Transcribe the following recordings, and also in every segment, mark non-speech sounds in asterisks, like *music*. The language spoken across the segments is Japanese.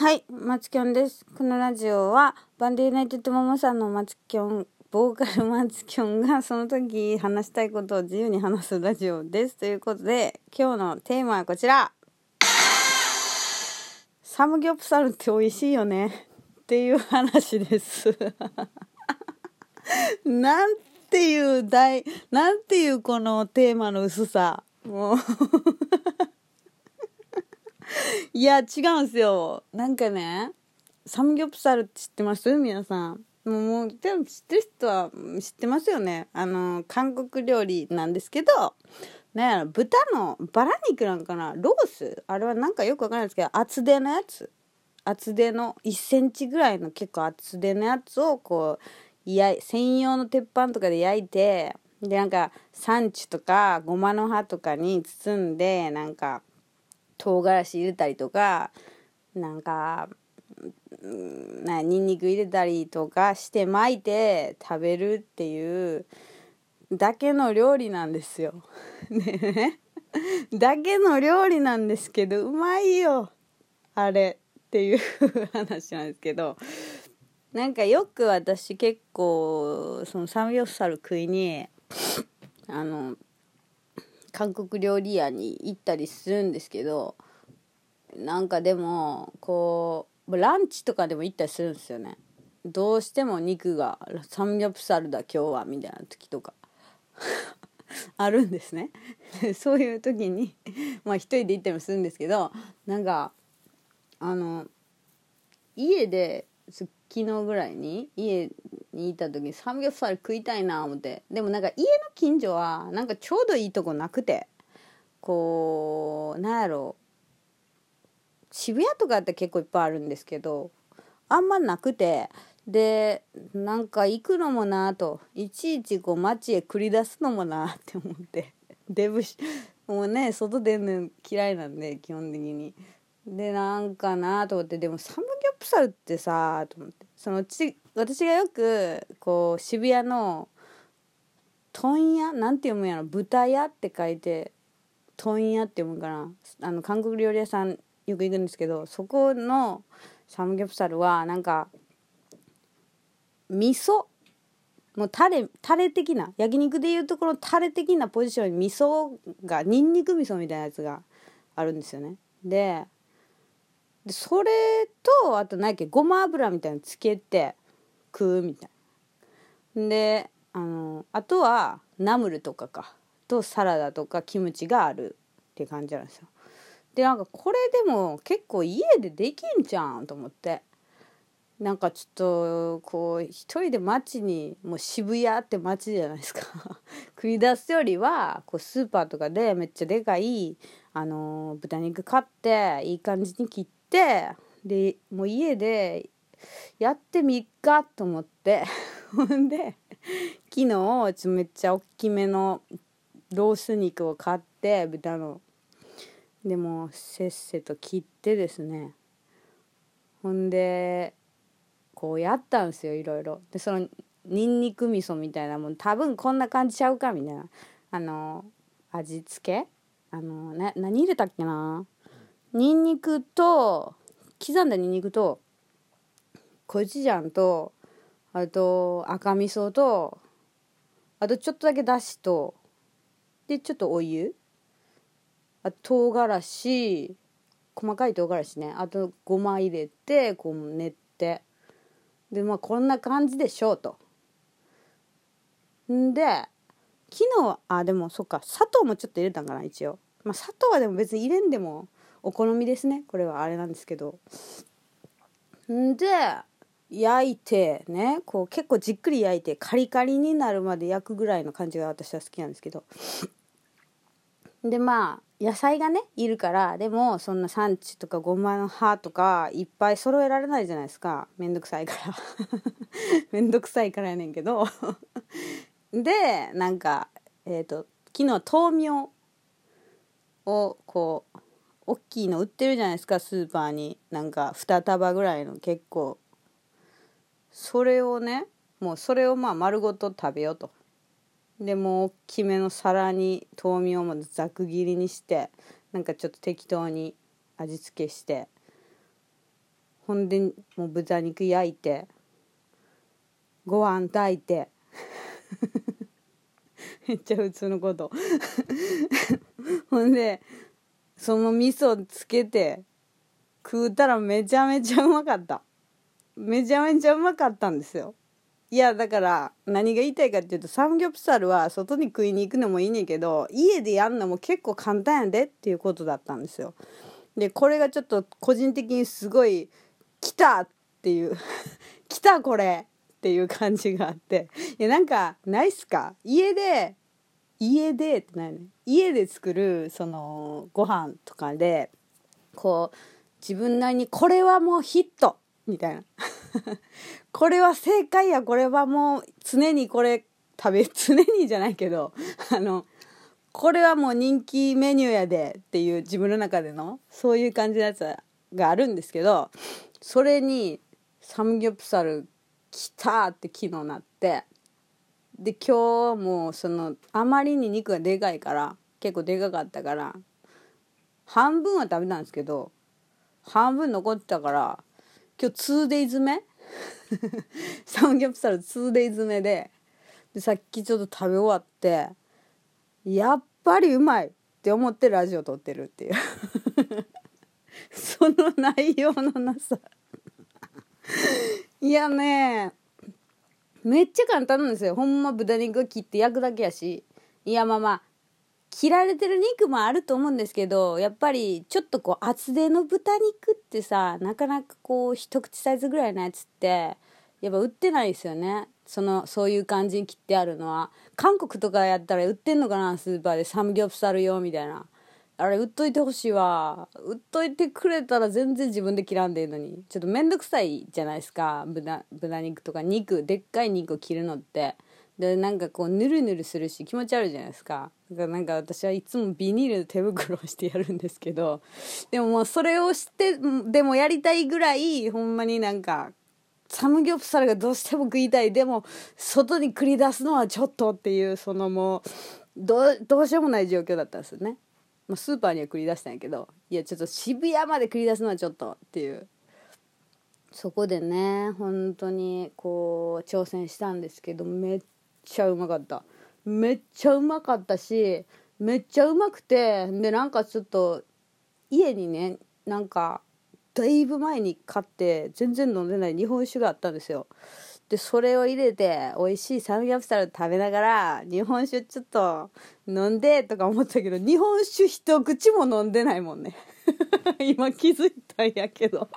はい、マツキョンです。このラジオは、バンドユナイテッドママさんのマツキョン、ボーカルマツキョンがその時話したいことを自由に話すラジオです。ということで、今日のテーマはこちら。サムギョプサルって美味しいよね。っていう話です。*laughs* なんていう大、なんていうこのテーマの薄さ。もう。いや、違うんすよ。なんかね、サムギョプサルって知ってます？皆さん。もう、でも知ってる人は知ってますよね。あの、韓国料理なんですけど、ね、豚のバラ肉なんかな？ロース？あれはなんかよくわからないですけど、厚手のやつ。厚手の1センチぐらいの結構厚手のやつをこう、や専用の鉄板とかで焼いて、で、なんか、サンチュとか、ごまの葉とかに包んで、なんか、唐辛子入れたりとかなんかなニンニク入れたりとかして巻いて食べるっていうだけの料理なんですよ。*laughs* ね *laughs* だけの料理なんですけどうまいよあれっていう話なんですけどなんかよく私結構そのサムギョプサル食いにあの韓国料理屋に行ったりするんですけどなんかでもこうランチとかでも行ったりするんですよね。どうしても肉がサムギョプサルだ今日はみたいな時とか。*laughs* あるんですね。そういう時に *laughs* まあ一人で行ったりもするんですけどなんかあの家で昨日ぐらいに家にいた時にサムギョプサル食いたいな思って。でもなんか家の近所はなんかちょうどいいとこなくて。こうなんやろ。渋谷とかって結構いっぱいあるんですけどあんまなくて。でなんか行くのもなと。いちいちこう街へ繰り出すのもなって思って。デブしもうね外出るの嫌いなんで基本的に。でなんかなと思って。でもサムギョプサルってさと思って。そのち私がよくこう渋谷の問屋？なんて読むやろ？豚屋って書いて問屋って読むかな？あの韓国料理屋さんよく行くんですけどそこのサムギョプサルはなんか味噌？もうタレタレ的な焼肉でいうところタレ的なポジションに味噌がニンニク味噌みたいなやつがあるんですよね。ででそれとあと何やっけごま油みたいなのつけて食うみたいな。であのあとはナムルとかか。とサラダとかキムチがあるって感じなんですよ。でなんかこれでも結構家でできんじゃんと思って。なんかちょっとこう一人で街にもう渋谷って街じゃないですか。*laughs* 繰り出すよりはこうスーパーとかでめっちゃでかいあの豚肉買っていい感じに切ってってでもう家でやってみっかと思って。*laughs* ほんで昨日めっちゃ大きめのロース肉を買って豚の。でもせっせと切ってですね。ほんでこうやったんですよいろいろ。でそのにんにく味噌みたいなもん多分こんな感じちゃうかみたいな。あの味付け？あのな何入れたっけな？ニンニクと刻んだニンニクとコチュジャンとあと赤味噌とあとちょっとだけだしとでちょっとお湯あと唐辛子細かい唐辛子ねあとごま入れてこう練ってでまあこんな感じでしょうと。んで昨日あでもそっか砂糖もちょっと入れたんかな一応。まあ砂糖はでも別に入れんでもお好みですね。これはあれなんですけど。んで焼いてねこう結構じっくり焼いてカリカリになるまで焼くぐらいの感じが私は好きなんですけど。でまあ野菜がねいるからでもそんな産地とかごまの葉とかいっぱい揃えられないじゃないですか。めんどくさいから。*laughs* めんどくさいからやねんけど。でなんかえっ、ー、と昨日豆苗をこう大きいの売ってるじゃないですかスーパーに。なんか2束ぐらいの結構。それをねもうそれをまあ丸ごと食べようと。でもう大きめの皿に豆苗もざく切りにしてなんかちょっと適当に味付けして。ほんでもう豚肉焼いてご飯炊いて。*laughs* めっちゃ普通のこと。*laughs* ほんでその味噌つけて食うたらめちゃめちゃうまかった。めちゃめちゃうまかったんですよ。いやだから何が言いたいかっていうとサムギョプサルは外に食いに行くのもいいねんけど家でやんのも結構簡単やでっていうことだったんですよ。でこれがちょっと個人的にすごい来たっていう *laughs* 来たこれっていう感じがあって。いやなんかないっすか？家で家でってないね。家で作るそのご飯とかでこう自分なりにこれはもうヒットみたいな。*laughs* これは正解やこれはもう常にこれ食べ常にじゃないけどあのこれはもう人気メニューやでっていう自分の中でのそういう感じのやつがあるんですけどそれにサムギョプサル来たって昨日なってで今日もそのあまりに肉がでかいから結構でかかったから半分は食べたんですけど半分残ってたから今日 2days 詰めサムギョプサル 2days 詰めででさっきちょっと食べ終わってやっぱりうまいって思ってラジオ撮ってるっていう。*laughs* その内容のなさ。いやねめっちゃ簡単なんですよ。ほんま豚肉切って焼くだけやし。いやまあまあ切られてる肉もあると思うんですけどやっぱりちょっとこう厚手の豚肉ってさなかなかこう一口サイズぐらいのやつってやっぱ売ってないですよね。そのそういう感じに切ってあるのは。韓国とかやったら売ってんのかなスーパーで。サムギョプサル用みたいな。あれ売っといてほしいわ。売っといてくれたら全然自分で切らんでいいのに。ちょっとめんどくさいじゃないですか。豚豚肉とか。肉でっかい肉を切るのって。でなんかこうヌルヌルするし気持ち悪いじゃないですか。だからなんか私はいつもビニールの手袋をしてやるんですけど。でももうそれをしてでもやりたいぐらいほんまになんかサムギョプサルがどうしても食いたい。でも外に繰り出すのはちょっとっていうそのもうどうどうしようもない状況だったんですよね。まあ、スーパーには繰り出したんやけどいやちょっと渋谷まで繰り出すのはちょっとっていう。そこでね本当にこう挑戦したんですけどめっちゃうまかった。めっちゃうまかったしめっちゃうまくてでなんかちょっと家にねなんかだいぶ前に買って全然飲んでない日本酒があったんですよ。でそれを入れて美味しいサムギョプサル食べながら日本酒ちょっと飲んでとか思ったけど日本酒一口も飲んでないもんね。*laughs* 今気づいたんやけど。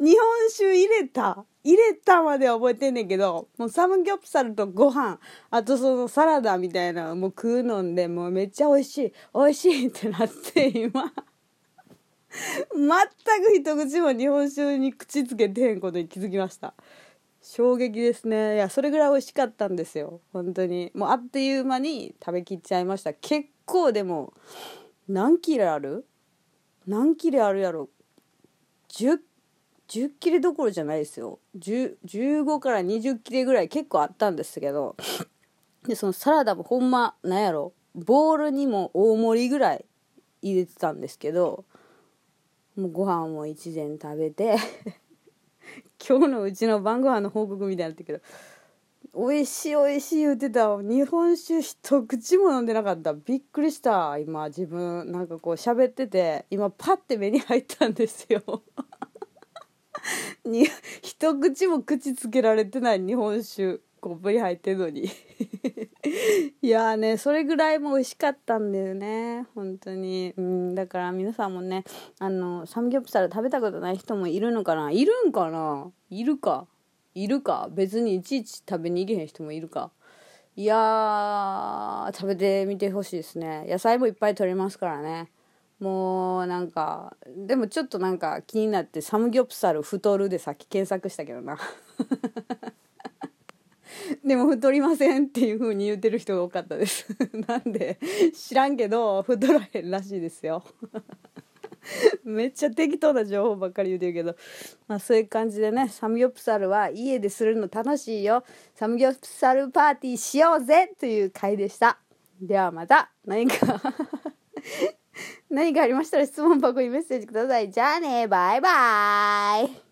日本酒入れた入れたまでは覚えてんねんけどもうサムギョプサルとご飯あとそのサラダみたいなのもう食うのんでもうめっちゃ美味しい美味しいってなって今。全く一口も日本酒に口つけてへんことに気づきました。衝撃ですね。いやそれぐらい美味しかったんですよ。本当に。もうあっという間に食べきっちゃいました。結構でも何切れある？何切れあるやろ？10 10切れどころじゃないですよ。15から20切れぐらい結構あったんですけどでそのサラダもほんまなんやろ？ボウルにも大盛りぐらい入れてたんですけどもうご飯も一膳食べて今日のうちの晩ご飯の報告みたいになったけど美味しい美味しい言ってた。日本酒一口も飲んでなかった。びっくりした。今自分なんかこう喋ってて今パッて目に入ったんですよ。*laughs* に一口も口つけられてない日本酒コップに入ってんのに。*laughs* いやねそれぐらいも美味しかったんだよね。本当に。うんだから皆さんもねあのサムギョプサル食べたことない人もいるのかな？いるんかな？いるか？いるか？別にいちいち食べに行けへん人もいるか。いやー食べてみてほしいですね。野菜もいっぱい取れますからね。もうなんかでもちょっとなんか気になってサムギョプサル太るでさっき検索したけどな。*laughs* でも太りませんっていう風に言ってる人が多かったです。*laughs* なんで知らんけど太らへんらしいですよ。*laughs* めっちゃ適当な情報ばっかり言うてるけど、まあ、そういう感じでねサムギョプサルは家でするの楽しいよ。サムギョプサルパーティーしようぜという回でした。ではまた何か何かありましたら質問箱にメッセージください。じゃあね、バイバーイ。